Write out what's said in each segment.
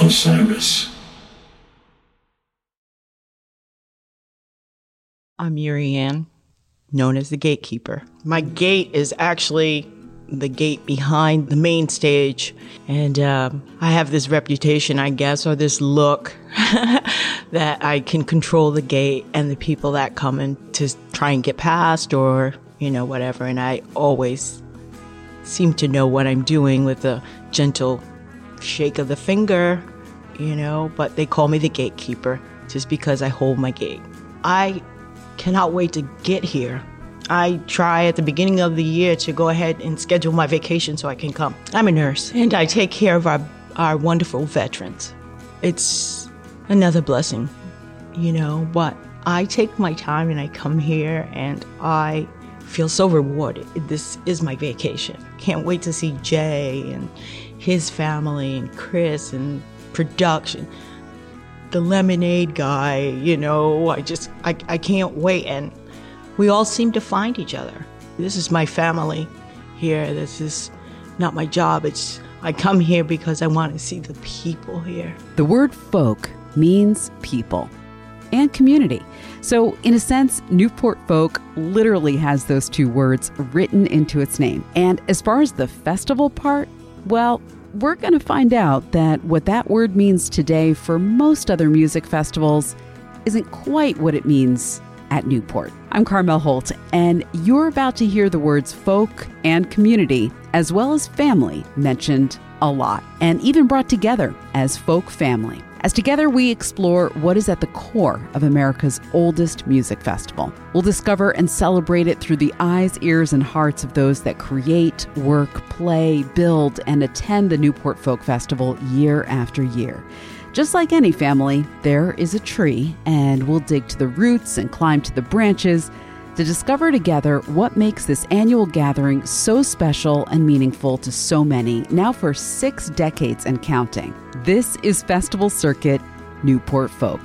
Osiris. I'm Marianne, known as the gatekeeper. My gate is actually the gate behind the main stage, and um, I have this reputation, I guess, or this look that I can control the gate and the people that come in to try and get past or, you know, whatever. And I always seem to know what I'm doing with a gentle shake of the finger, you know, but they call me the gatekeeper just because I hold my gate. I cannot wait to get here. I try at the beginning of the year to go ahead and schedule my vacation so I can come. I'm a nurse and I take care of our, our wonderful veterans. It's another blessing, you know, but I take my time and I come here and I feel so rewarded. This is my vacation. Can't wait to see Jay and his family and Chris and production. The lemonade guy, you know, I just, I, I can't wait. And we all seem to find each other. This is my family here. This is not my job. It's, I come here because I want to see the people here. The word folk means people and community. So, in a sense, Newport Folk literally has those two words written into its name. And as far as the festival part, well, we're going to find out that what that word means today for most other music festivals isn't quite what it means at Newport. I'm Carmel Holt, and you're about to hear the words folk and community, as well as family, mentioned a lot, and even brought together as folk family. As together we explore what is at the core of America's oldest music festival. We'll discover and celebrate it through the eyes, ears, and hearts of those that create, work, play, build, and attend the Newport Folk Festival year after year. Just like any family, there is a tree, and we'll dig to the roots and climb to the branches to discover together what makes this annual gathering so special and meaningful to so many, now for six decades and counting. This is Festival Circuit Newport Folk.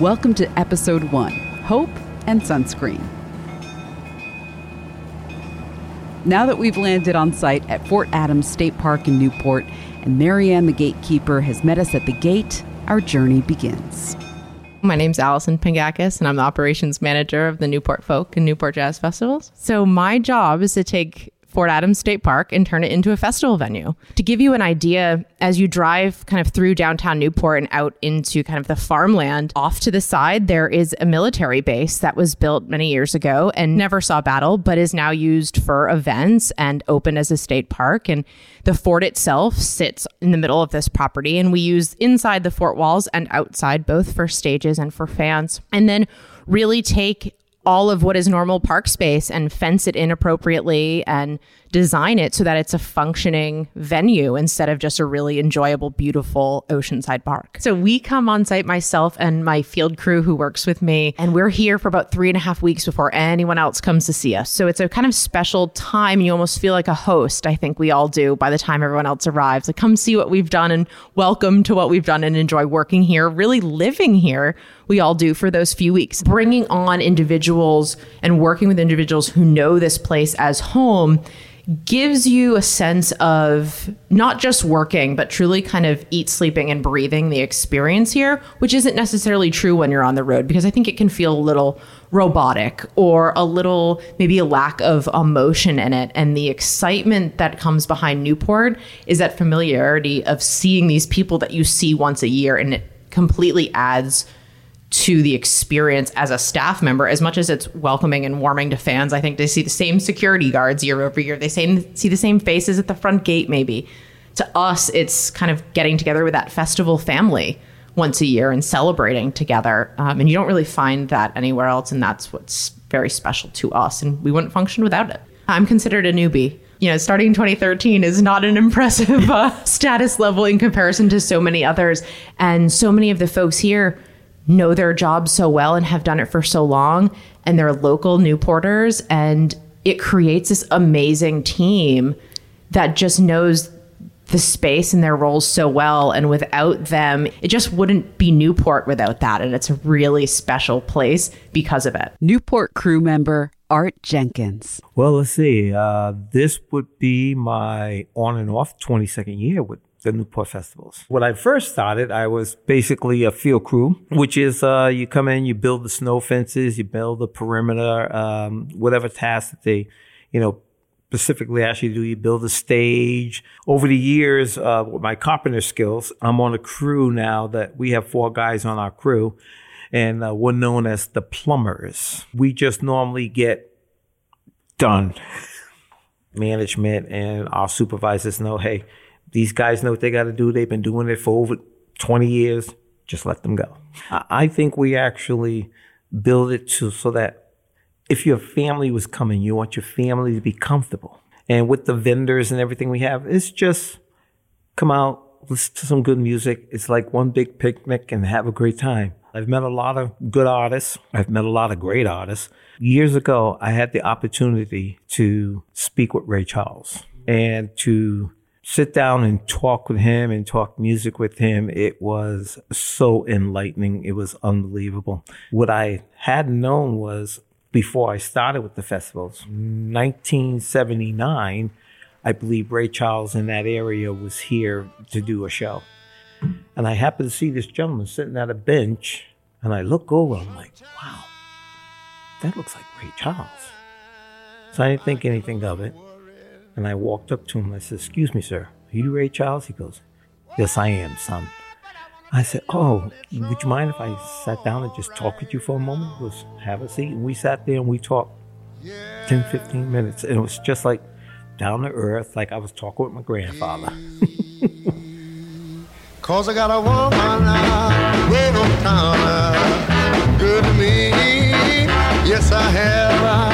Welcome to Episode 1 Hope and Sunscreen. Now that we've landed on site at Fort Adams State Park in Newport, and Marianne the gatekeeper has met us at the gate, our journey begins. My name's Allison Pangakis, and I'm the operations manager of the Newport Folk and Newport Jazz Festivals. So, my job is to take Fort Adams State Park and turn it into a festival venue. To give you an idea, as you drive kind of through downtown Newport and out into kind of the farmland, off to the side, there is a military base that was built many years ago and never saw battle, but is now used for events and open as a state park. And the fort itself sits in the middle of this property, and we use inside the fort walls and outside, both for stages and for fans. And then really take all of what is normal park space and fence it in appropriately and design it so that it's a functioning venue instead of just a really enjoyable, beautiful oceanside park. So we come on site, myself and my field crew who works with me, and we're here for about three and a half weeks before anyone else comes to see us. So it's a kind of special time. You almost feel like a host, I think we all do by the time everyone else arrives. Like, come see what we've done and welcome to what we've done and enjoy working here, really living here. We all do for those few weeks. Bringing on individuals and working with individuals who know this place as home gives you a sense of not just working, but truly kind of eat, sleeping, and breathing the experience here, which isn't necessarily true when you're on the road because I think it can feel a little robotic or a little maybe a lack of emotion in it. And the excitement that comes behind Newport is that familiarity of seeing these people that you see once a year and it completely adds to the experience as a staff member as much as it's welcoming and warming to fans i think they see the same security guards year over year. They same, see the same faces at the front gate maybe. To us it's kind of getting together with that festival family once a year and celebrating together. Um, and you don't really find that anywhere else and that's what's very special to us and we wouldn't function without it. I'm considered a newbie. You know, starting 2013 is not an impressive uh, status level in comparison to so many others. And so many of the folks here know their job so well and have done it for so long and they're local Newporters and it creates this amazing team that just knows the space and their roles so well and without them it just wouldn't be Newport without that and it's a really special place because of it. Newport crew member Art Jenkins. Well, let's see. Uh, this would be my on and off 22nd year with the Newport festivals. When I first started, I was basically a field crew, which is uh, you come in, you build the snow fences, you build the perimeter, um, whatever task that they, you know, specifically actually do you build a stage. Over the years, uh, with my carpenter skills, I'm on a crew now that we have four guys on our crew, and uh, we're known as the plumbers. We just normally get done. Management and our supervisors know, hey, these guys know what they got to do. They've been doing it for over 20 years. Just let them go. I think we actually build it to so that if your family was coming, you want your family to be comfortable. And with the vendors and everything we have, it's just come out, listen to some good music. It's like one big picnic and have a great time. I've met a lot of good artists. I've met a lot of great artists. Years ago, I had the opportunity to speak with Ray Charles and to sit down and talk with him and talk music with him, it was so enlightening. It was unbelievable. What I hadn't known was before I started with the festivals, 1979, I believe Ray Charles in that area was here to do a show. And I happened to see this gentleman sitting at a bench, and I look over, I'm like, wow, that looks like Ray Charles. So I didn't think anything of it. And I walked up to him. I said, Excuse me, sir. Are you Ray Charles? He goes, Yes, I am, son. I said, Oh, would you mind if I sat down and just talk with you for a moment? He goes, Have a seat. And we sat there and we talked 10, 15 minutes. And it was just like down to earth, like I was talking with my grandfather. Cause I got a woman good to me. Yes, I have.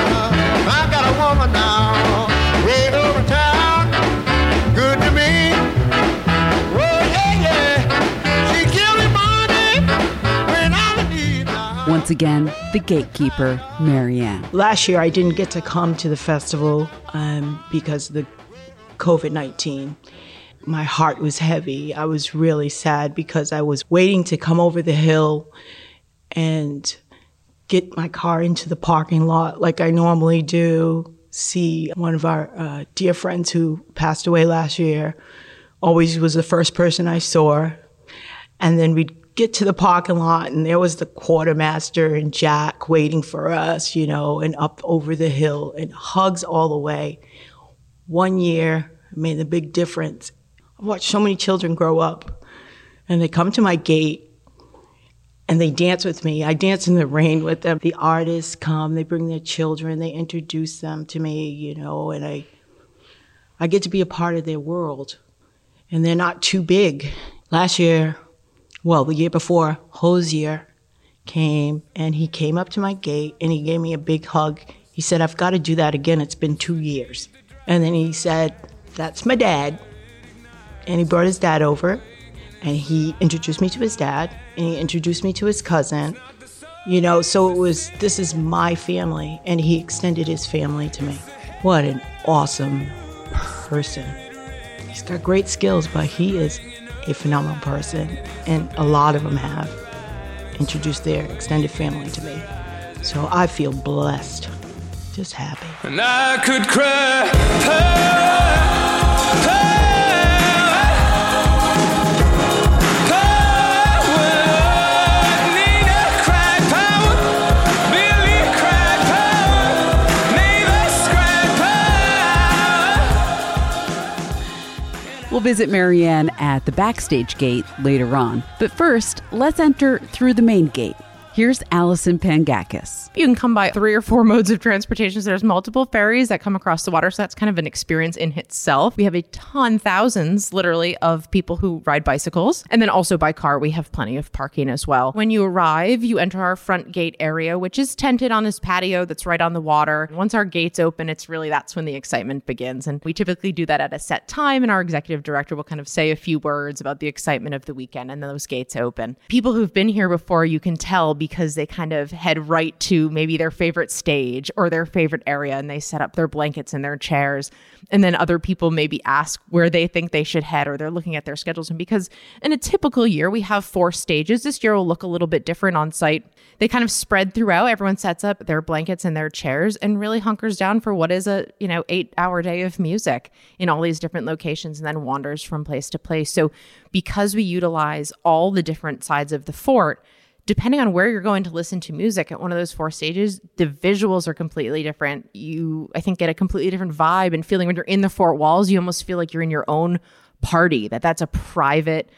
Again, the gatekeeper, Marianne. Last year, I didn't get to come to the festival um, because of the COVID 19. My heart was heavy. I was really sad because I was waiting to come over the hill and get my car into the parking lot like I normally do. See one of our uh, dear friends who passed away last year. Always was the first person I saw. And then we'd get to the parking lot, and there was the quartermaster and Jack waiting for us, you know, and up over the hill, and hugs all the way. One year made a big difference. I've watched so many children grow up, and they come to my gate and they dance with me. I dance in the rain with them. The artists come, they bring their children, they introduce them to me, you know, and I I get to be a part of their world. And they're not too big. Last year, well, the year before, Hozier came and he came up to my gate and he gave me a big hug. He said, I've got to do that again. It's been two years. And then he said, That's my dad. And he brought his dad over and he introduced me to his dad and he introduced me to his cousin. You know, so it was, this is my family. And he extended his family to me. What an awesome person. He's got great skills, but he is a phenomenal person. And a lot of them have introduced their extended family to me. So I feel blessed, just happy. And I could cry. We'll visit Marianne at the backstage gate later on. But first, let's enter through the main gate. Here's Allison Pangakis. You can come by three or four modes of transportation. So there's multiple ferries that come across the water. So that's kind of an experience in itself. We have a ton, thousands literally, of people who ride bicycles. And then also by car, we have plenty of parking as well. When you arrive, you enter our front gate area, which is tented on this patio that's right on the water. Once our gates open, it's really that's when the excitement begins. And we typically do that at a set time. And our executive director will kind of say a few words about the excitement of the weekend and then those gates open. People who've been here before, you can tell because they kind of head right to maybe their favorite stage or their favorite area and they set up their blankets and their chairs. And then other people maybe ask where they think they should head or they're looking at their schedules. And because in a typical year, we have four stages, this year will look a little bit different on site. They kind of spread throughout. Everyone sets up their blankets and their chairs and really hunkers down for what is a, you know, eight hour day of music in all these different locations and then wanders from place to place. So because we utilize all the different sides of the fort, depending on where you're going to listen to music at one of those four stages, the visuals are completely different. You, I think, get a completely different vibe and feeling when you're in the fort walls. You almost feel like you're in your own party. That that's a private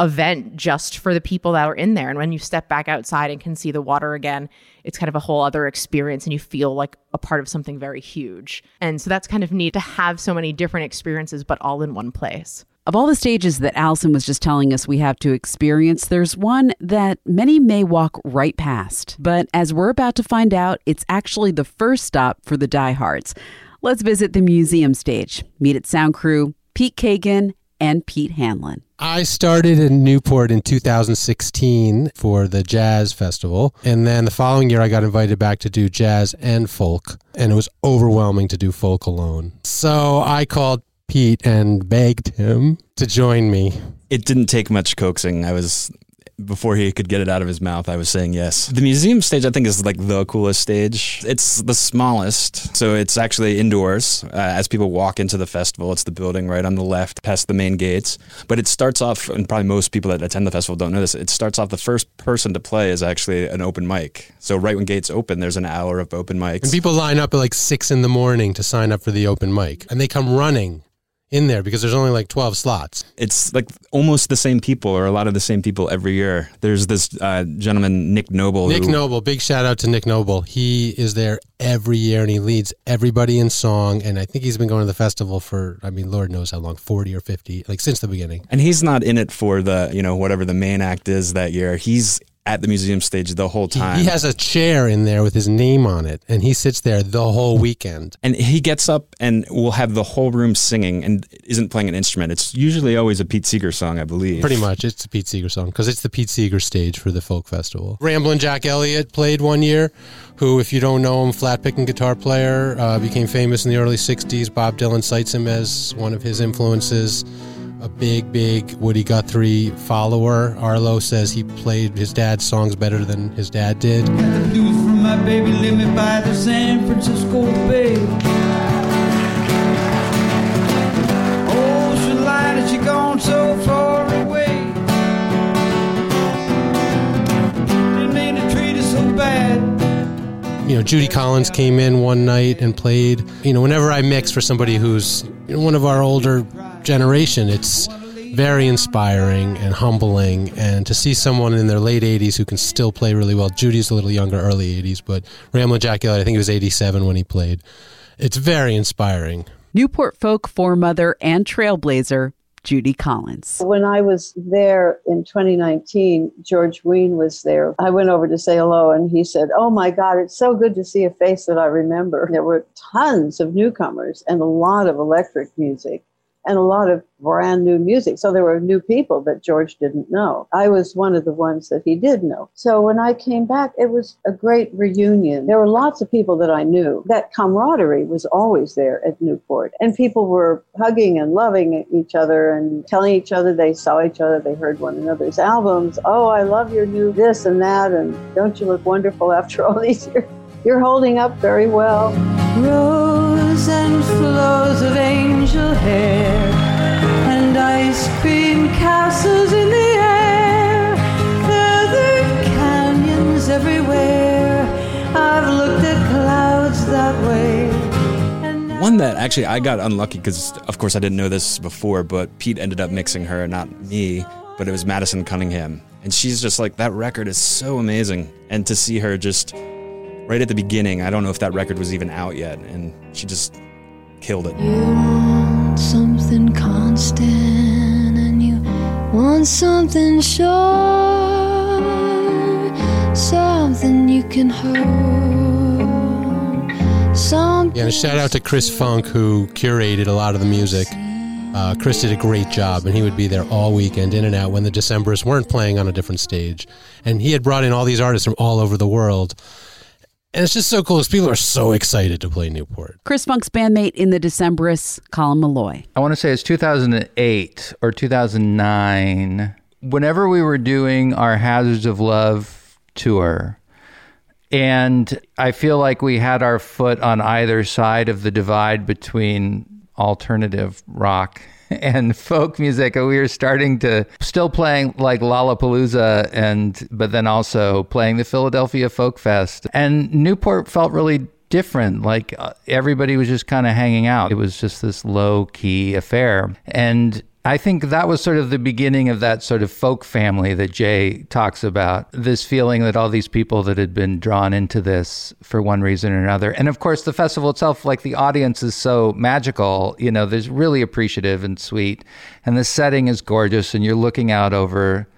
event just for the people that are in there. And when you step back outside and can see the water again, it's kind of a whole other experience and you feel like a part of something very huge. And so that's kind of neat to have so many different experiences, but all in one place. Of all the stages that Allison was just telling us we have to experience, there's one that many may walk right past. But as we're about to find out, it's actually the first stop for the diehards. Let's visit the museum stage. Meet its sound crew, Pete Kagan and Pete Hanlon. I started in Newport in 2016 for the jazz festival. And then the following year, I got invited back to do jazz and folk. And it was overwhelming to do folk alone. So I called Pete and begged him to join me. It didn't take much coaxing. I was before he could get it out of his mouth, I was saying yes. The museum stage, I think, is like the coolest stage. It's the smallest, so it's actually indoors. Uh, as people walk into the festival, it's the building right on the left, past the main gates. But it starts off, and probably most people that attend the festival don't know this. It starts off the first person to play is actually an open mic. So right when gates open, there's an hour of open mics. And people line up at like six in the morning to sign up for the open mic, and they come running in there because there's only like 12 slots. it's like almost the same people or a lot of the same people every year. There's this uh, gentleman, Nick Noble. Nick who, Noble, big shout out to Nick Noble. He is there every year and he leads everybody in song. And I think he's been going to the festival for, I mean, Lord knows how long, 40 or 50, like since the beginning. And he's not in it for the, you know, whatever the main act is that year. He's at the museum stage the whole time. he has a chair in there with his name on it and he sits there the whole weekend. and he gets up and will have the whole room singing and isn't playing an instrument. It's usually always a Pete Seeger song, I believe. Pretty much, it's a Pete Seeger song because it's the Pete Seeger stage for the folk festival. Ramblin' Jack Elliott played one year, who, if you don't know him, flat picking guitar player, uh, became famous in the early '60s. Bob Dylan cites him as one of his influences. A big, big Woody Guthrie follower. Arlo says he played his dad's songs better than his dad did. The blues from my baby live me by the San Francisco Bay. She gone so far away. Didn't mean to treat her so bad. you know, Judy Collins came in one night and played. You know, whenever I mix for somebody who's you know, one of our older generation, it's very inspiring and humbling. And to see someone in their late 80s who can still play really well, Judy's a little younger, early 80s, but Ramblin' Jack Elliott, I think he was 87 when he played. It's very inspiring. Newport folk foremother and trailblazer, Judy Collins. When I was there in 2019, George Wein was there. I went over to say hello and he said, Oh my God, it's so good to see a face that I remember. There were tons of newcomers and a lot of electric music and a lot of brand new music. So there were new people that George didn't know. I was one of the ones that he did know. So when I came back, it was a great reunion. There were lots of people that I knew. That camaraderie was always there at Newport. And people were hugging and loving each other and telling each other they saw each other, they heard one another's albums. Oh, I love your new this and that. And don't you look wonderful after all these years? You're holding up very well. Rows and flows of angel hair and ice cream castles in the air, feathered canyons everywhere. I've looked at clouds that way. One that actually I got unlucky because, of course, I didn't know this before, but Pete ended up mixing her, not me, but it was Madison Cunningham. And she's just like, that record is so amazing. And to see her just right at the beginning, I don't know if that record was even out yet, and she just killed it. You want something constant and you want something sure, something you can hold. Something Yeah, shout out to Chris Funk, who curated a lot of the music. Uh, Chris did a great job, and he would be there all weekend, in and out, when the Decemberists weren't playing on a different stage. And he had brought in all these artists from all over the world. And it's just so cool because people are so excited to play Newport. Chris Funk's bandmate in the Decemberists, Colin Meloy. I want to say it's 2008 or 2009. Whenever we were doing our Hazards of Love tour, and I feel like we had our foot on either side of the divide between alternative rock and folk music. We were starting to still playing like Lollapalooza and but then also playing the Philadelphia Folk Fest. And Newport felt really different. Like uh, everybody was just kind of hanging out. It was just this low key affair. And I think that was sort of the beginning of that sort of folk family that Jay talks about. This feeling that all these people that had been drawn into this for one reason or another. And of course, the festival itself, like the audience is so magical, you know, there's really appreciative and sweet. And the setting is gorgeous, and you're looking out over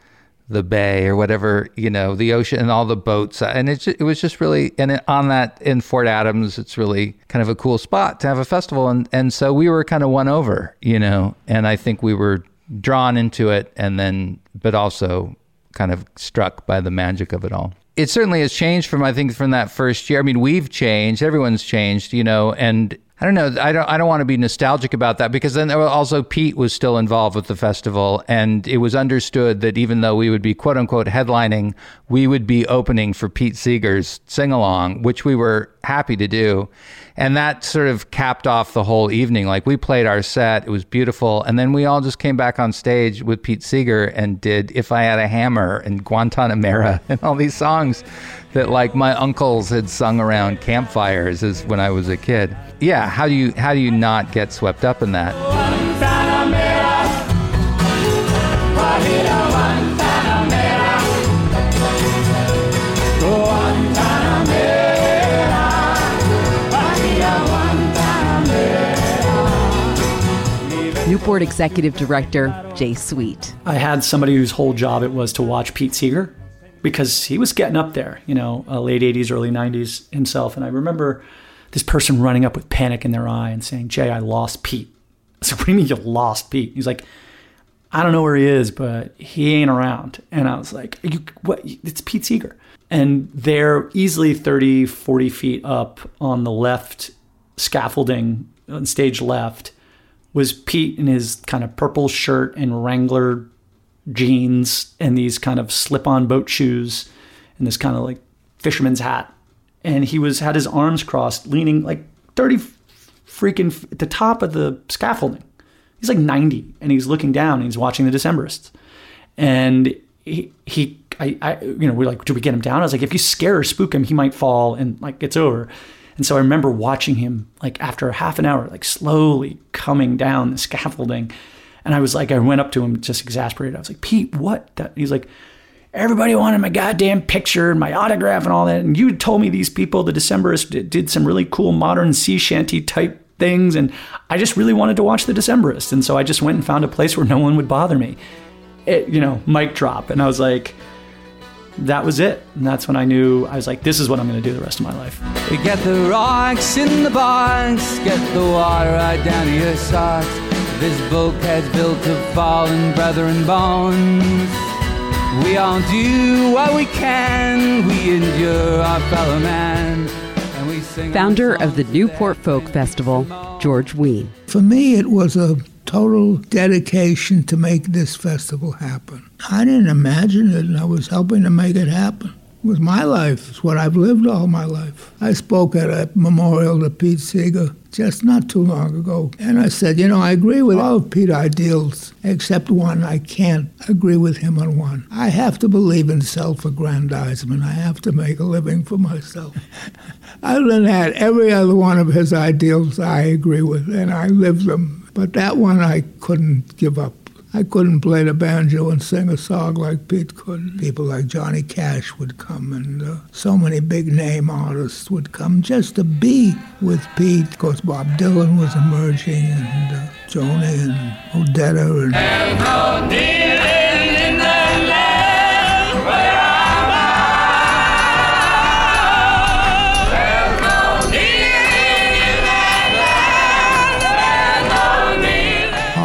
the bay or whatever, you know, the ocean and all the boats. And it, it was just really, and on that in Fort Adams, it's really kind of a cool spot to have a festival. And, and so we were kind of won over, you know, and I think we were drawn into it and then, but also kind of struck by the magic of it all. It certainly has changed from, I think, from that first year. I mean, we've changed, everyone's changed, you know, and I don't know. I don't. I don't want to be nostalgic about that because then also Pete was still involved with the festival, and it was understood that even though we would be quote unquote headlining, we would be opening for Pete Seeger's sing along, which we were happy to do, and that sort of capped off the whole evening. Like we played our set, it was beautiful, and then we all just came back on stage with Pete Seeger and did "If I Had a Hammer" and "Guantanamera" and all these songs that like my uncles had sung around campfires as when I was a kid. Yeah, how do you how do you not get swept up in that? Newport Executive Director Jay Sweet. I had somebody whose whole job it was to watch Pete Seeger because he was getting up there, you know, uh, late 80s, early 90s himself. And I remember this person running up with panic in their eye and saying, Jay, I lost Pete. I said, What do you mean you lost Pete? He's like, I don't know where he is, but he ain't around. And I was like, you, what? It's Pete Seeger. And they're easily 30, 40 feet up on the left scaffolding on stage left was Pete in his kind of purple shirt and Wrangler jeans and these kind of slip-on boat shoes and this kind of like fisherman's hat. And he was had his arms crossed, leaning like 30 freaking at the top of the scaffolding. He's like 90 and he's looking down and he's watching the Decemberists. And he, he I, I, you know, we're like, do we get him down? I was like, if you scare or spook him, he might fall and like it's over. And so I remember watching him like after half an hour, like slowly coming down the scaffolding. And I was like, I went up to him just exasperated. I was like, Pete, what? He's like, everybody wanted my goddamn picture and my autograph and all that. And you told me these people, the Decemberists, did, did some really cool modern sea shanty type things. And I just really wanted to watch the Decemberists. And so I just went and found a place where no one would bother me. It, you know, mic drop. And I was like, that was it. And that's when I knew I was like, this is what I'm going to do the rest of my life. Get the rocks in the box, get the water right down to your socks. This bulkhead's built of fallen brethren bones. We all do what we can, we endure our fellow man. And we sing Founder of the Newport Folk Festival, George Wein. For me, it was a total dedication to make this festival happen. I didn't imagine it, and I was helping to make it happen. Was my life. It's what I've lived all my life. I spoke at a memorial to Pete Seeger just not too long ago, and I said, you know, I agree with all of Pete's ideals except one. I can't agree with him on one. I have to believe in self-aggrandizement. I have to make a living for myself. Other than that, every other one of his ideals I agree with, and I live them. But that one I couldn't give up. I couldn't play the banjo and sing a song like Pete could. People like Johnny Cash would come, and uh, so many big name artists would come just to be with Pete. Of course, Bob Dylan was emerging, and uh, Joni and Odetta, and all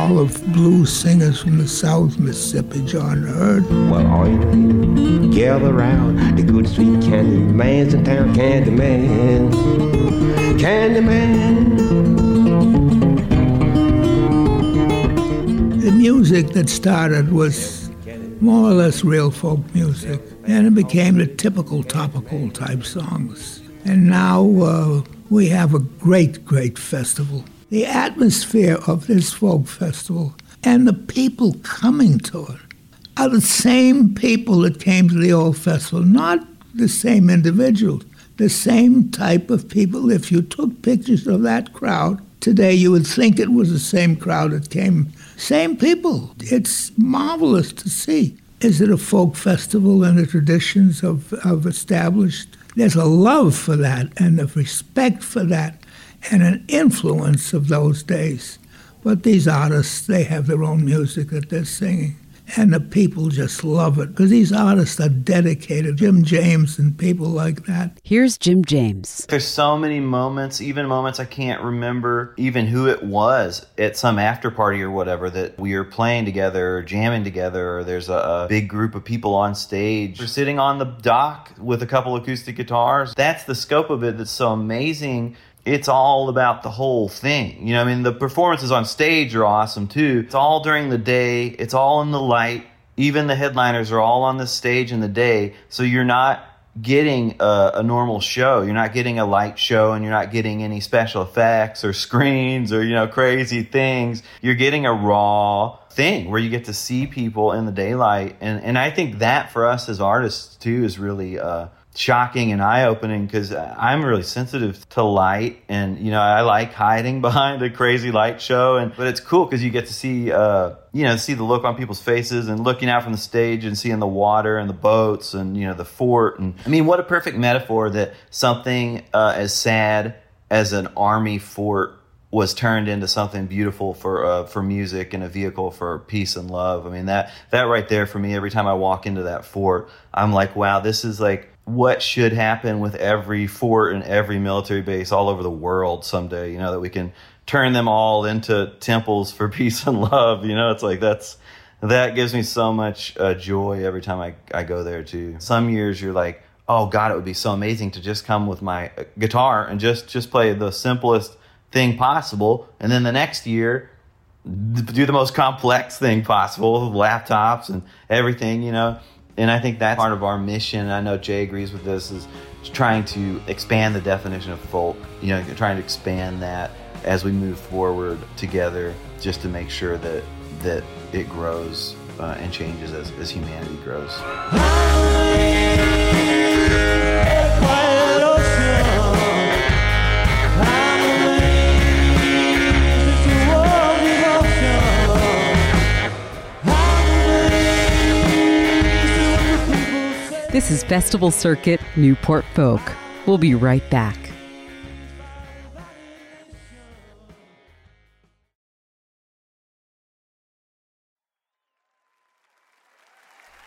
of blues singers from the South, Mississippi, John Hurt. Well, all you ladies, gather round the good sweet candy man's in town, candy man, candy man. The music that started was more or less real folk music, and it became the typical topical type songs. And now uh, we have a great, great festival. The atmosphere of this folk festival and the people coming to it are the same people that came to the old festival, not the same individuals, the same type of people. If you took pictures of that crowd today, you would think it was the same crowd that came. Same people. It's marvelous to see. Is it a folk festival and the traditions of, of established? There's a love for that and a respect for that and an influence of those days. But these artists, they have their own music that they're singing. And the people just love it because these artists are dedicated. Jim James and people like that. Here's Jim James. There's so many moments, even moments I can't remember even who it was at some after party or whatever that we are playing together or jamming together or there's a, a big group of people on stage. We're sitting on the dock with a couple acoustic guitars. That's the scope of it that's so amazing it's all about the whole thing. You know, I mean, the performances on stage are awesome too. It's all during the day, it's all in the light. Even the headliners are all on the stage in the day. So you're not getting a, a, normal show. You're not getting a light show and you're not getting any special effects or screens or, you know, crazy things. You're getting a raw thing where you get to see people in the daylight. And, and I think that for us as artists too is really, uh, shocking and eye opening because I'm really sensitive to light and you know I like hiding behind a crazy light show and but it's cool because you get to see uh, you know see the look on people's faces and looking out from the stage and seeing the water and the boats and you know the fort and I mean what a perfect metaphor that something uh, as sad as an army fort was turned into something beautiful for uh, for music and a vehicle for peace and love. I mean that that right there for me every time I walk into that fort I'm like wow this is like what should happen with every fort and every military base all over the world someday, you know, that we can turn them all into temples for peace and love. You know, it's like that's that gives me so much uh, joy every time I, I go there too. Some years you're like, oh God, it would be so amazing to just come with my uh, guitar and just just play the simplest thing possible, and then the next year do the most complex thing possible, with laptops and everything, you know and I think that's part of our mission. I know Jay agrees with this is trying to expand the definition of folk, you know, trying to expand that as we move forward together just to make sure that that it grows uh, and changes as, as humanity grows. This is Festival Circuit Newport Folk. We'll be right back.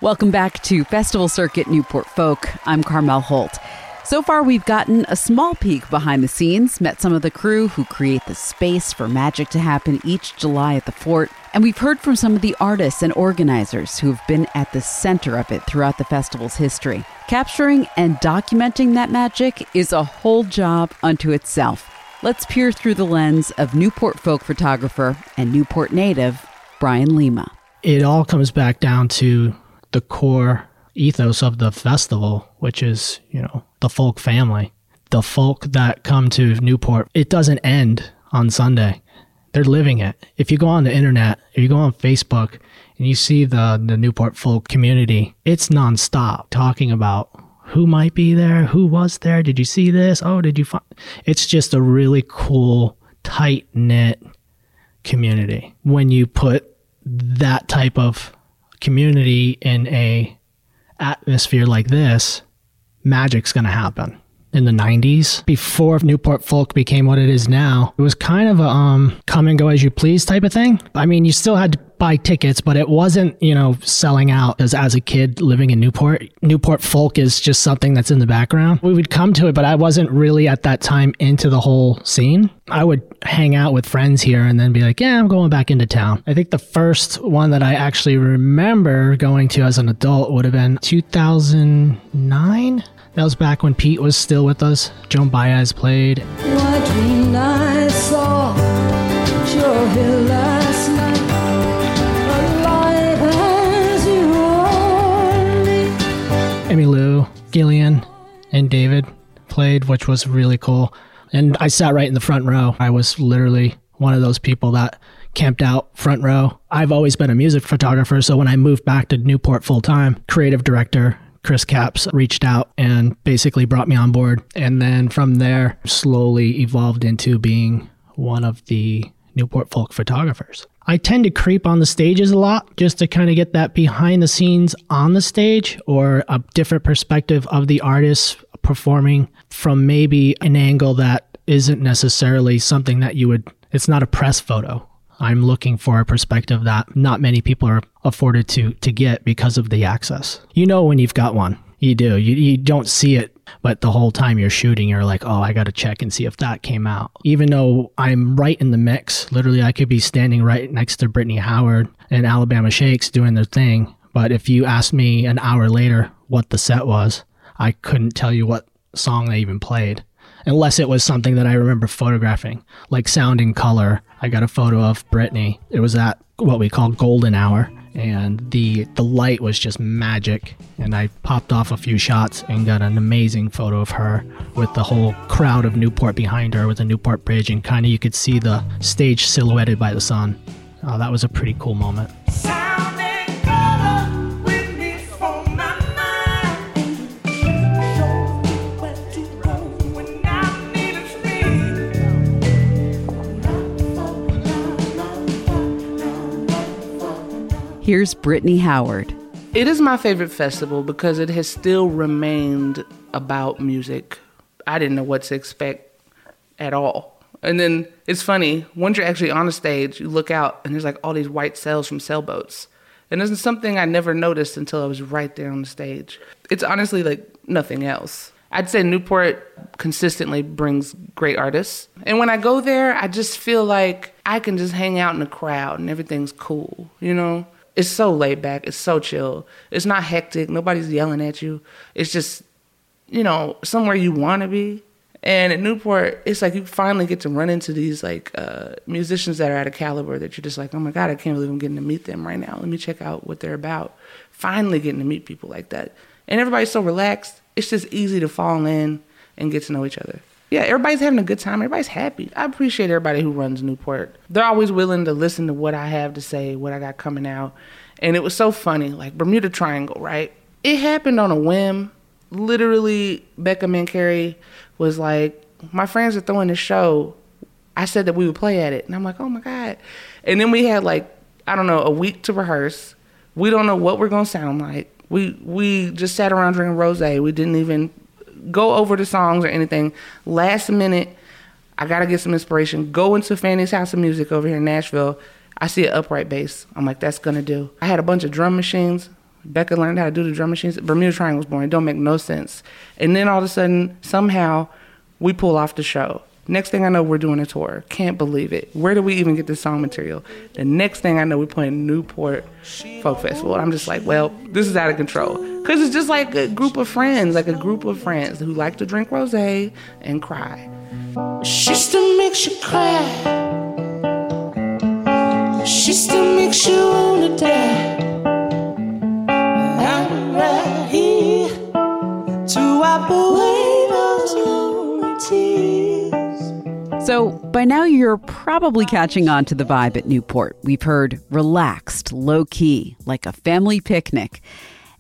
Welcome back to Festival Circuit Newport Folk. I'm Carmel Holt. So far, we've gotten a small peek behind the scenes, met some of the crew who create the space for magic to happen each July at the fort, and we've heard from some of the artists and organizers who've been at the center of it throughout the festival's history. Capturing and documenting that magic is a whole job unto itself. Let's peer through the lens of Newport folk photographer and Newport native Brian Lima. It all comes back down to the core ethos of the festival, which is, you know, the folk family. The folk that come to Newport, it doesn't end on Sunday. They're living it. If you go on the internet, if you go on Facebook and you see the, the Newport folk community, it's nonstop talking about who might be there, who was there, did you see this? Oh, did you find? It's just a really cool, tight knit community. When you put that type of community in a atmosphere like this, magic's to happen. In the 90s before Newport Folk became what it is now. It was kind of a um, come and go as you please type of thing. I mean, you still had to buy tickets, but it wasn't, you know, selling out as as a kid living in Newport. Newport Folk is just something that's in the background. We would come to it, but I wasn't really at that time into the whole scene. I would hang out with friends here and then be like, yeah, I'm going back into town. I think the first one that I actually remember going to as an adult would have been 2009. That was back when Pete was still with us. Joan Baez played. What dreamed I saw your hill last night, alive as you warned me. Emmylou, Gillian, and David played, which was really cool. And I sat right in the front row. I was literally one of those people that camped out front row. I've always been a music photographer, so when I moved back to Newport full time, creative director Chris Caps reached out and basically brought me on board. And then from there, slowly evolved into being one of the Newport folk photographers. I tend to creep on the stages a lot just to kind of get that behind the scenes on the stage or a different perspective of the artist performing from maybe an angle that isn't necessarily something that you would, it's not a press photo. I'm looking for a perspective that not many people are afforded to to get because of the access. You know when you've got one. You do. You, you don't see it, but the whole time you're shooting, you're like, oh, I got to check and see if that came out. Even though I'm right in the mix, literally, I could be standing right next to Brittany Howard and Alabama Shakes doing their thing. But if you asked me an hour later what the set was, I couldn't tell you what song they even played unless it was something that I remember photographing, like Sound and Color. I got a photo of Brittany. It was at what we call golden hour, and the the light was just magic. And I popped off a few shots and got an amazing photo of her with the whole crowd of Newport behind her with the Newport Bridge, and kind of you could see the stage silhouetted by the sun. Uh, that was a pretty cool moment. Here's Brittany Howard. It is my favorite festival because it has still remained about music. I didn't know what to expect at all. And then it's funny, once you're actually on a stage, you look out and there's like all these white sails from sailboats. And this is something I never noticed until I was right there on the stage. It's honestly like nothing else. I'd say Newport consistently brings great artists. And when I go there, I just feel like I can just hang out in the crowd and everything's cool, you know? It's so laid back, it's so chill. It's not hectic, nobody's yelling at you. It's just, you know, somewhere you want to be. And at Newport, it's like you finally get to run into these like uh, musicians that are at a caliber that you're just like, oh my God, I can't believe I'm getting to meet them right now. Let me check out what they're about. Finally getting to meet people like that. And everybody's so relaxed. It's just easy to fall in and get to know each other. Yeah, everybody's having a good time. Everybody's happy. I appreciate everybody who runs Newport. They're always willing to listen to what I have to say, what I got coming out. And it was so funny, like Bermuda Triangle, right? It happened on a whim. Literally, Becca Mancari was like, My friends are throwing this show. I said that we would play at it. And I'm like, Oh my God. And then we had like, I don't know, a week to rehearse. We don't know what we're gonna sound like. We we just sat around drinking rose. We didn't even go over the songs or anything. Last minute, I gotta get some inspiration. Go into Fanny's House of Music over here in Nashville. I see an upright bass. I'm like, that's gonna do. I had a bunch of drum machines. Becca learned how to do the drum machines. Bermuda Triangle was born. It don't make no sense. And then all of a sudden, somehow, we pull off the show. Next thing I know, we're doing a tour. Can't believe it. Where do we even get this song material? The next thing I know, we're playing Newport Folk Festival. And I'm just like, well, this is out of control. Because it's just like a group of friends, like a group of friends who like to drink rose and cry. She still makes you cry. She still makes you wanna die. I'm right here to wipe away those lonely tears. So, by now you're probably catching on to the vibe at Newport. We've heard relaxed, low key, like a family picnic.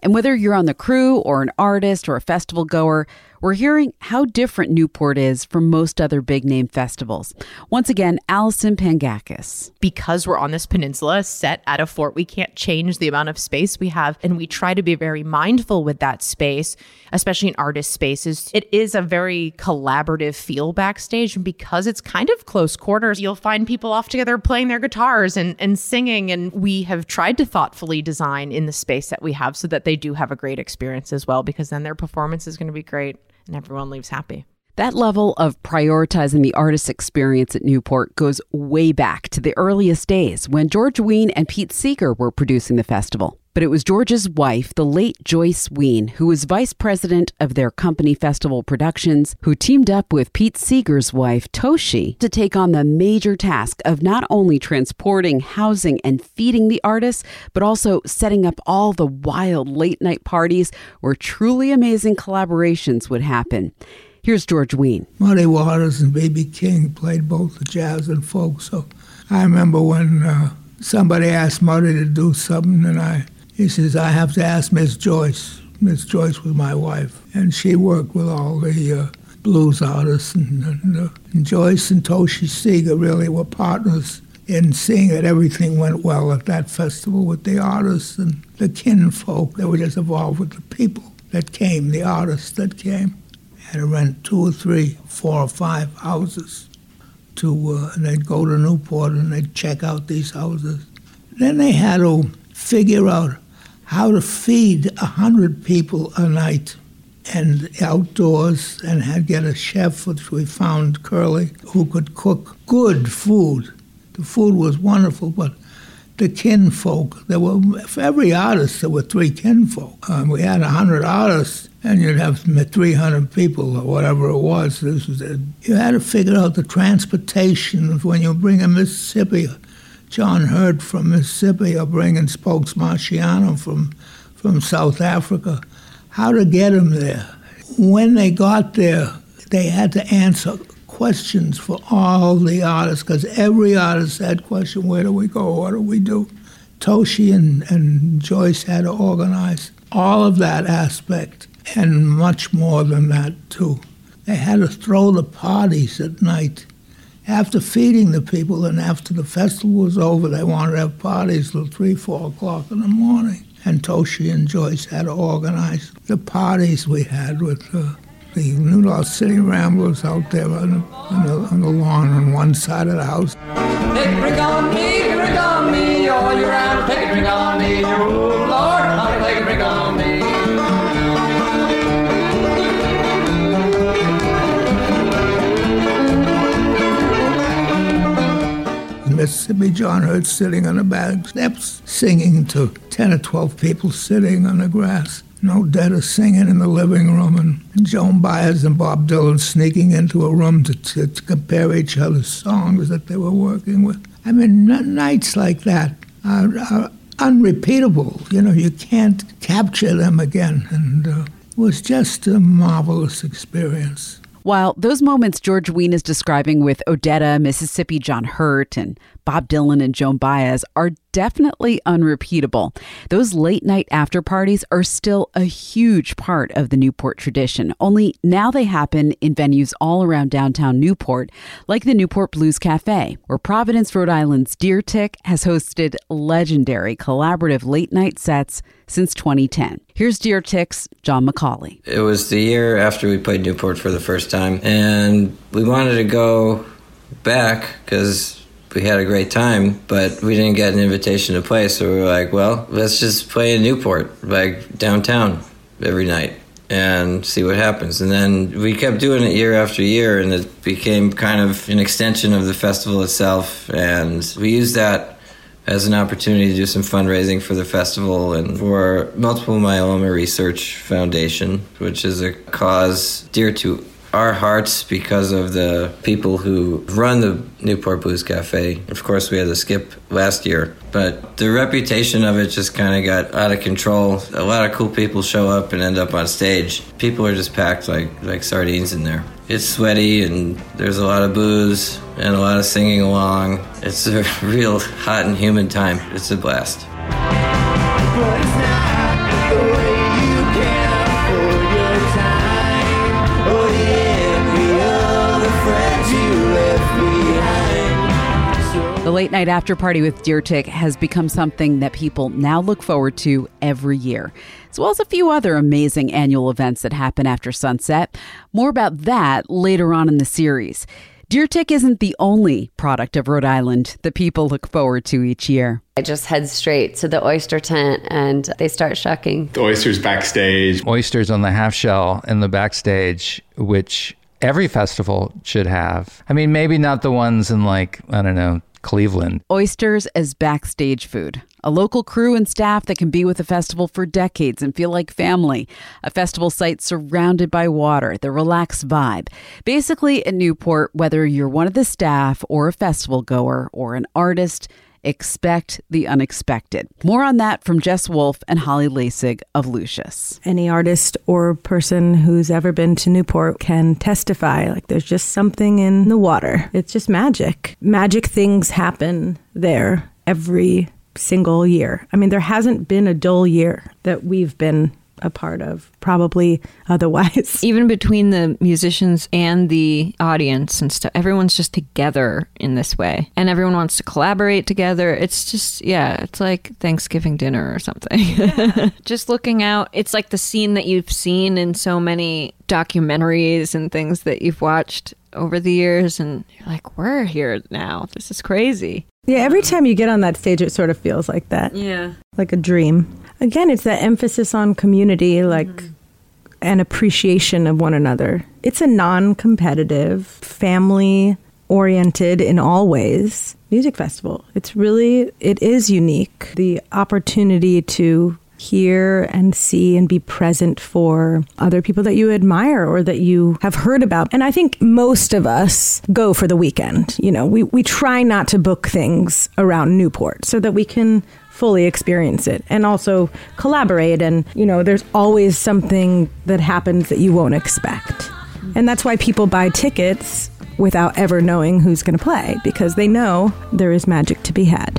And whether you're on the crew or an artist or a festival goer, we're hearing how different Newport is from most other big name festivals. Once again, Allison Pangakis. Because we're on this peninsula set at a fort, we can't change the amount of space we have. And we try to be very mindful with that space, especially in artist spaces. It is a very collaborative feel backstage. And because it's kind of close quarters, you'll find people off together playing their guitars and, and singing. And we have tried to thoughtfully design in the space that we have so that they do have a great experience as well, because then their performance is going to be great and everyone leaves happy. That level of prioritizing the artist's experience at Newport goes way back to the earliest days when George Wein and Pete Seeger were producing the festival. But it was George's wife, the late Joyce Wein, who was vice president of their company Festival Productions, who teamed up with Pete Seeger's wife, Toshi, to take on the major task of not only transporting, housing, and feeding the artists, but also setting up all the wild late night parties where truly amazing collaborations would happen. Here's George Wein. Muddy Waters and B.B. King played both the jazz and folk. So I remember when uh, somebody asked Muddy to do something, and I he says I have to ask Miss Joyce. Miss Joyce was my wife, and she worked with all the uh, blues artists, and, and, uh, and Joyce and Toshi Seeger really were partners in seeing that everything went well at that festival with the artists and the kinfolk that were just involved with the people that came, the artists that came had to rent two or three, four or five houses to, uh, and they'd go to Newport and they'd check out these houses. Then they had to figure out how to feed a hundred people a night and outdoors and had get a chef, which we found Curly, who could cook good food. The food was wonderful, but the kinfolk, there were, for every artist, there were three kinfolk. Um, we had a hundred artists, and you'd have 300 people or whatever it was. This was it. You had to figure out the transportation of when you bring a Mississippi, John Hurt from Mississippi, or bringing Spokes Marciano from, from South Africa, how to get them there. When they got there, they had to answer questions for all the artists because every artist had question where do we go what do we do toshi and, and joyce had to organize all of that aspect and much more than that too. They had to throw the parties at night. After feeding the people and after the festival was over they wanted to have parties till three four o'clock in the morning. And toshi and joyce had to organize the parties we had with uh, the New Lost City Ramblers out there on the, on, the, on the lawn on one side of the house. On me, on me, all on me, Lord, Mississippi John Hurt sitting on the back steps, singing to 10 or 12 people sitting on the grass. No Odetta singing in the living room, and Joan Baez and Bob Dylan sneaking into a room to, to, to compare each other's songs that they were working with. I mean, nights like that are, are, unrepeatable. You know, you can't capture them again, and uh, it was just a marvelous experience. While those moments George Wein is describing with Odetta, Mississippi John Hurt, and Bob Dylan and Joan Baez are definitely unrepeatable, those late night after parties are still a huge part of the Newport tradition. Only now they happen in venues all around downtown Newport, like the Newport Blues Cafe, where Providence, Rhode Island's Deer Tick has hosted legendary collaborative late night sets since 2010. Here's Deer Tick's John McCauley. It was the year after we played Newport for the first time, and we wanted to go back because we had a great time, but we didn't get an invitation to play. So we were like, well, let's just play in Newport, like downtown, every night and see what happens. And then we kept doing it year after year, and it became kind of an extension of the festival itself. And we used that as an opportunity to do some fundraising for the festival and for Multiple Myeloma Research Foundation, which is a cause dear to our hearts because of the people who run the Newport Blues Cafe. Of course, we had to skip last year, but the reputation of it just kind of got out of control. A lot of cool people show up and end up on stage. People are just packed like like sardines in there. It's sweaty and there's a lot of booze and a lot of singing along. It's a real hot and humid time. It's a blast. Late night after party with Deer Tick has become something that people now look forward to every year, as well as a few other amazing annual events that happen after sunset. More about that later on in the series. Deer Tick isn't the only product of Rhode Island that people look forward to each year. I just head straight to the oyster tent and they start shucking. The oysters backstage. Oysters on the half shell in the backstage, which every festival should have. I mean, maybe not the ones in like, I don't know, Cleveland. Oysters as backstage food. A local crew and staff that can be with the festival for decades and feel like family. A festival site surrounded by water, the relaxed vibe. Basically, at Newport, whether you're one of the staff or a festival goer or an artist, expect the unexpected. More on that from Jess Wolfe and Holly Laessig of Lucius. Any artist or person who's ever been to Newport can testify. Like there's just something in the water. It's just magic. Magic things happen there every single year. I mean, there hasn't been a dull year that we've been a part of, probably otherwise. Even between the musicians and the audience and stuff, everyone's just together in this way. And everyone wants to collaborate together. It's just, yeah, it's like Thanksgiving dinner or something. just looking out, it's like the scene that you've seen in so many documentaries and things that you've watched over the years. And you're like, we're here now. This is crazy. Yeah, every time you get on that stage, it sort of feels like that. Yeah. Like a dream. Again, it's that emphasis on community, like mm-hmm. an appreciation of one another. It's a non competitive, family oriented in all ways music festival. It's really, it is unique. The opportunity to hear and see and be present for other people that you admire or that you have heard about. And I think most of us go for the weekend. You know, we, we try not to book things around Newport so that we can fully experience it and also collaborate. And, you know, there's always something that happens that you won't expect. And that's why people buy tickets without ever knowing who's going to play because they know there is magic to be had.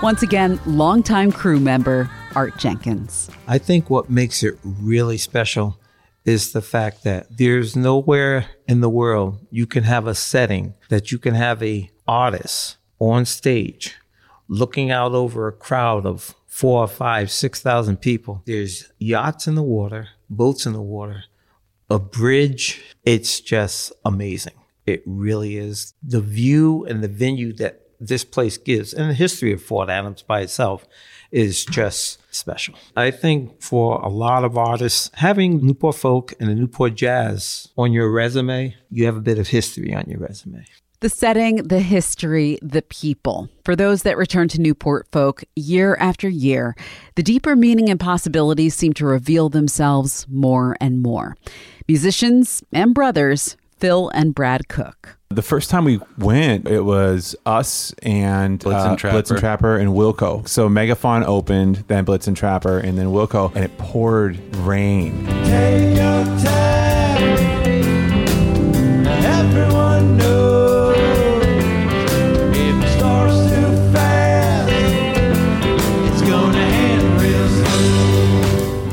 Once again, longtime crew member Art Jenkins. I think what makes it really special is the fact that there's nowhere in the world you can have a setting that you can have a artist on stage looking out over a crowd of four or five, six thousand people. There's yachts in the water, boats in the water, a bridge. It's just amazing. It really is. The view and the venue that this place gives and the history of Fort Adams by itself is just special. I think for a lot of artists, having Newport folk and the Newport jazz on your resume, you have a bit of history on your resume. The setting, the history, the people. For those that return to Newport folk year after year, the deeper meaning and possibilities seem to reveal themselves more and more. Musicians and brothers, Phil and Brad Cook. The first time we went, it was us and Blitz and uh, Blitzen Trapper and Wilco. So Megafaun opened, then Blitzen Trapper, and then Wilco, and it poured rain. Take your time. Everyone knows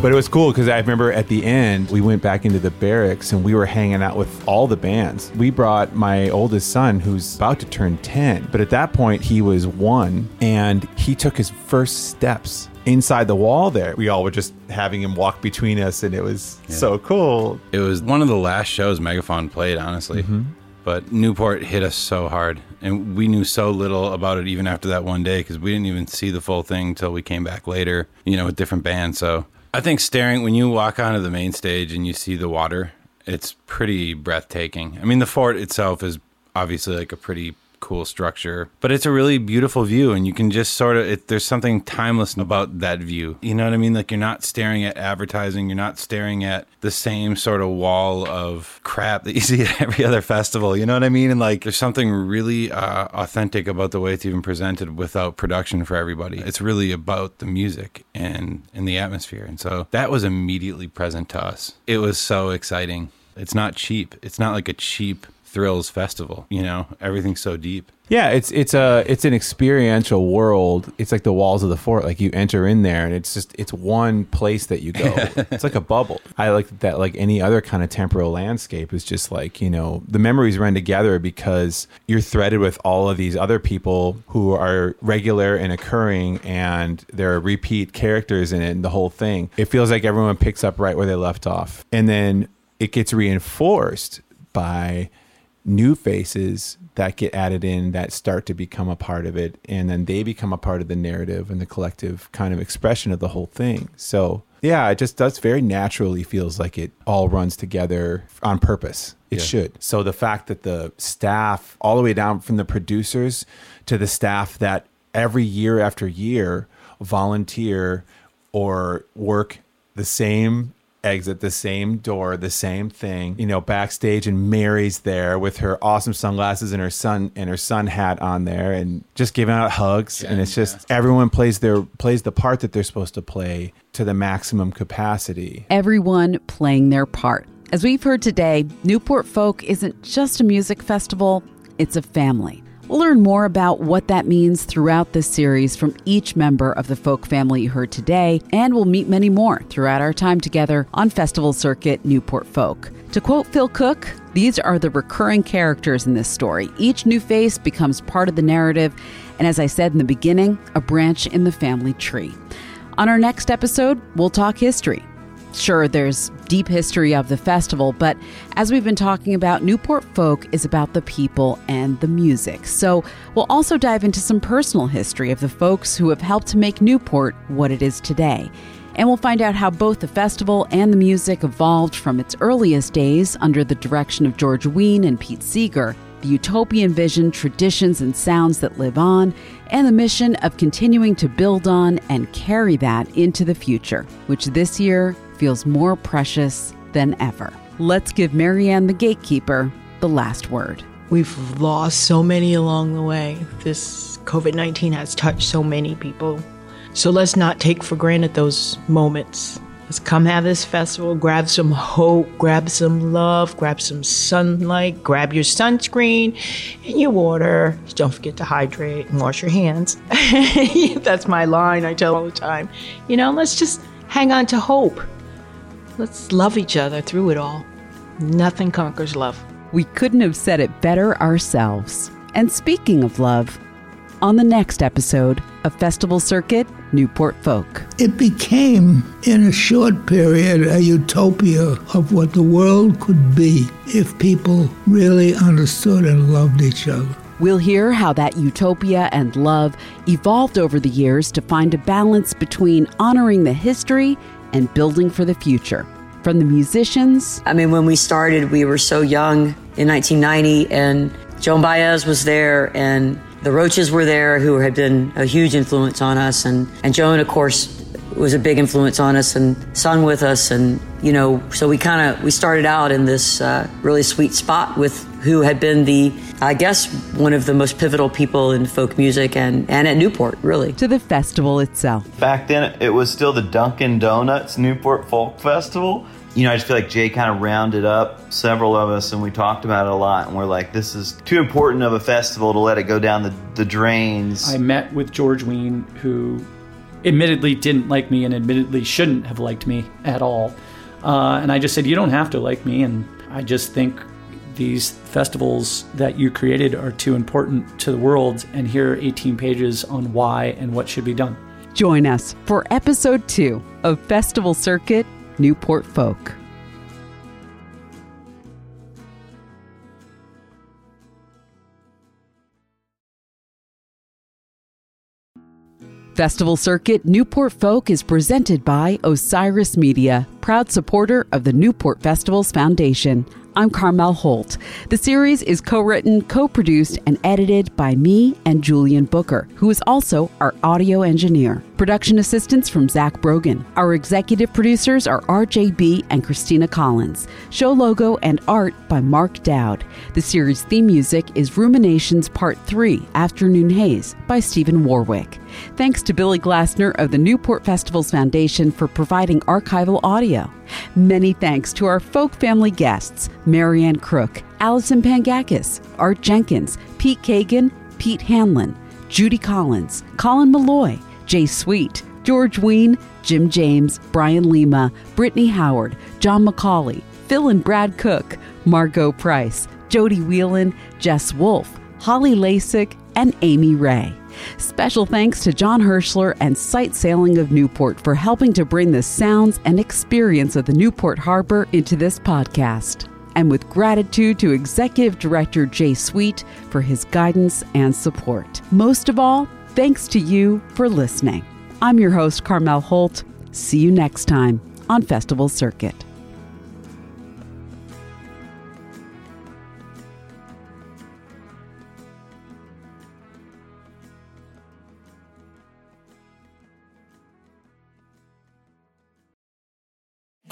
But it was cool because I remember at the end, we went back into the barracks and we were hanging out with all the bands. We brought my oldest son, who's about to turn 10, but at that point, he was one and he took his first steps inside the wall there. We all were just having him walk between us, and it was so cool. It was one of the last shows Megafaun played, honestly. Mm-hmm. But Newport hit us so hard, and we knew so little about it even after that one day because we didn't even see the full thing until we came back later, you know, with different bands. So I think staring when you walk onto the main stage and you see the water, it's pretty breathtaking. I mean, the fort itself is obviously like a pretty cool structure, but it's a really beautiful view, and you can just sort of it, there's something timeless about that view. You know what I mean? Like you're not staring at advertising, you're not staring at the same sort of wall of crap that you see at every other festival. You know what I mean? And like there's something really uh, authentic about the way it's even presented without production for everybody. It's really about the music and and the atmosphere, and so that was immediately present to us. It was so exciting. It's not cheap. It's not like a cheap thrills festival. You know, everything's so deep. Yeah, it's it's a it's an experiential world. It's like the walls of the fort. Like you enter in there, and it's just it's one place that you go. it's like a bubble. I like that. Like any other kind of temporal landscape is just like you know the memories run together because you're threaded with all of these other people who are regular and occurring, and there are repeat characters in it, and the whole thing. It feels like everyone picks up right where they left off, and then it gets reinforced by new faces that get added in that start to become a part of it and then they become a part of the narrative and the collective kind of expression of the whole thing. So yeah it just does very naturally feels like it all runs together on purpose. It Yeah. should. So the fact that the staff all the way down from the producers to the staff that every year after year volunteer or work the same exit the same door the same thing you know backstage and mary's there with her awesome sunglasses and her son and her sun hat on there and just giving out hugs and it's just everyone plays their plays the part that they're supposed to play to the maximum capacity Everyone playing their part. As we've heard today, Newport Folk isn't just a music festival, it's a family. We'll learn more about what that means throughout this series from each member of the folk family you heard today, and we'll meet many more throughout our time together on Festival Circuit Newport Folk. To quote Phil Cook, these are the recurring characters in this story. Each new face becomes part of the narrative, and as I said in the beginning, a branch in the family tree. On our next episode, we'll talk history. Sure, there's deep history of the festival, but as we've been talking about, Newport Folk is about the people and the music. So we'll also dive into some personal history of the folks who have helped to make Newport what it is today. And we'll find out how both the festival and the music evolved from its earliest days under the direction of George Wein and Pete Seeger, the utopian vision, traditions, and sounds that live on, and the mission of continuing to build on and carry that into the future, which this year feels more precious than ever. Let's give Marianne the gatekeeper the last word. We've lost so many along the way. This COVID 19 has touched so many people. So let's not take for granted those moments. Let's come have this festival, grab some hope, grab some love, grab some sunlight, grab your sunscreen and your water. Don't forget to hydrate and wash your hands. That's my line I tell all the time. You know, let's just hang on to hope. Let's love each other through it all. Nothing conquers love. We couldn't have said it better ourselves. And speaking of love, on the next episode of Festival Circuit Newport Folk. It became, in a short period, a utopia of what the world could be if people really understood and loved each other. We'll hear how that utopia and love evolved over the years to find a balance between honoring the history and building for the future. From the musicians, I mean, when we started, we were so young in 1990, and Joan Baez was there, and the Roaches were there, who had been a huge influence on us, and and Joan, of course, was a big influence on us, and sung with us, and you know, so we kind of we started out in this uh, really sweet spot with who had been the, I guess, one of the most pivotal people in folk music and and at Newport, really. to the festival itself. Back then, it was still the Dunkin' Donuts Newport Folk Festival. You know, I just feel like Jay kind of rounded up several of us and we talked about it a lot. And we're like, this is too important of a festival to let it go down the, the drains. I met with George Wein, who admittedly didn't like me and admittedly shouldn't have liked me at all. Uh, and I just said, You don't have to like me. And I just think these festivals that you created are too important to the world. And here are 18 pages on why and what should be done. Join us for episode two of Festival Circuit Newport Folk. Festival Circuit Newport Folk is presented by Osiris Media, proud supporter of the Newport Festivals Foundation. I'm Carmel Holt. The series is co written, co produced, and edited by me and Julian Booker, who is also our audio engineer. Production assistance from Zach Brogan. Our executive producers are RJB and Christina Collins. Show logo and art by Mark Dowd. The series theme music is Ruminations Part 3 Afternoon Haze by Stephen Warwick. Thanks to Billy Glassner of the Newport Festivals Foundation for providing archival audio. Many thanks to our folk family guests Marianne Crook, Allison Pangakis, Art Jenkins, Pete Kagan, Pete Hanlon, Judy Collins, Colin Meloy, Jay Sweet, George Wein, Jim James, Brian Lima, Brittany Howard, John McCauley, Phil and Brad Cook, Margo Price, Jody Whelan, Jess Wolfe, Holly Laessig, and Amy Ray. Special thanks to John Hirschler and Sight Sailing of Newport for helping to bring the sounds and experience of the Newport Harbor into this podcast. And with gratitude to Executive Director Jay Sweet for his guidance and support. Most of all, thanks to you for listening. I'm your host, Carmel Holt. See you next time on Festival Circuit.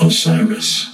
Osiris.